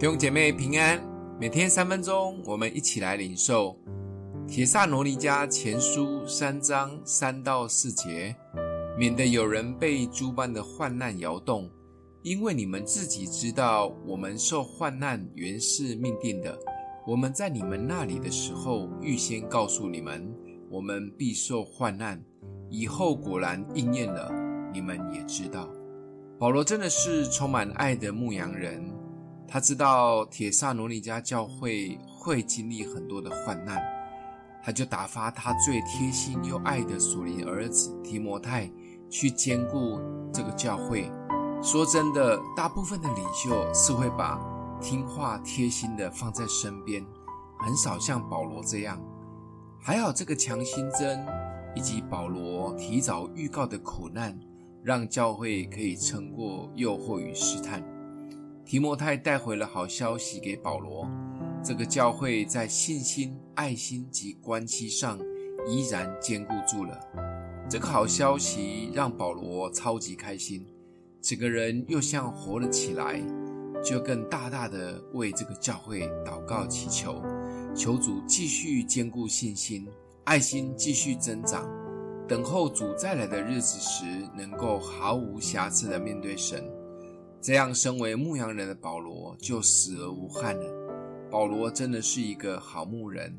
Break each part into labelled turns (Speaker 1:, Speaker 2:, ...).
Speaker 1: 弟兄姐妹平安，每天三分钟，我们一起来领受《铁萨罗尼迦前书》三章三到四节，免得有人被诸般的患难摇动，因为你们自己知道，我们受患难原是命定的。我们在你们那里的时候，预先告诉你们，我们必受患难，以后果然应验了，你们也知道。保罗真的是充满爱的牧羊人。他知道帖撒罗尼迦教会会经历很多的患难，他就打发他最贴心又爱的属灵儿子提摩太去兼顾这个教会。说真的，大部分的领袖是会把听话贴心的放在身边，很少像保罗这样。还好这个强心针以及保罗提早预告的苦难，让教会可以撑过诱惑与试探。提摩太带回了好消息给保罗，这个教会在信心、爱心及关系上依然坚固住了。这个好消息让保罗超级开心，整个人又像活了起来，就更大大的为这个教会祷告祈求，求主继续坚固信心、爱心继续增长，等候主再来的日子时，能够毫无瑕疵的面对神。这样，身为牧羊人的保罗就死而无憾了。保罗真的是一个好牧人，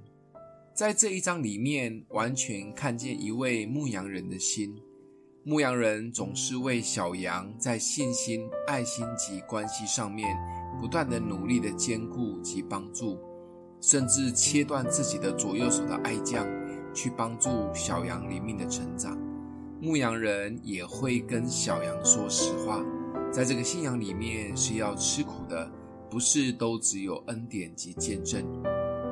Speaker 1: 在这一章里面，完全看见一位牧羊人的心。牧羊人总是为小羊在信心、爱心及关系上面不断的努力的兼顾及帮助，甚至切断自己的左右手的爱将，去帮助小羊灵命的成长。牧羊人也会跟小羊说实话。在这个信仰里面是要吃苦的，不是都只有恩典及见证，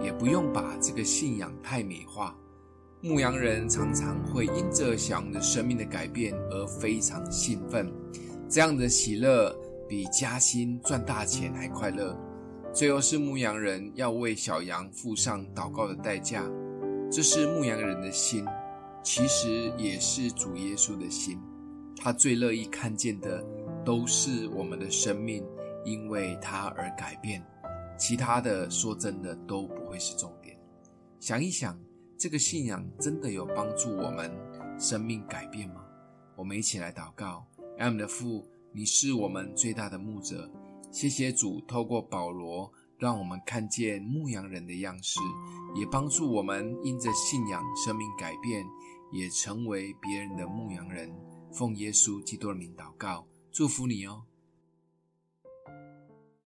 Speaker 1: 也不用把这个信仰太美化。牧羊人常常会因着小羊的生命的改变而非常兴奋，这样的喜乐比加薪赚大钱还快乐。最后是牧羊人要为小羊付上祷告的代价，这是牧羊人的心，其实也是主耶稣的心，他最乐意看见的。都是我们的生命，因为它而改变。其他的，说真的，都不会是重点。想一想，这个信仰真的有帮助我们生命改变吗？我们一起来祷告：：M 的父，你是我们最大的牧者。谢谢主，透过保罗，让我们看见牧羊人的样式，也帮助我们因着信仰生命改变，也成为别人的牧羊人。奉耶稣基督的名祷告。祝福你哦。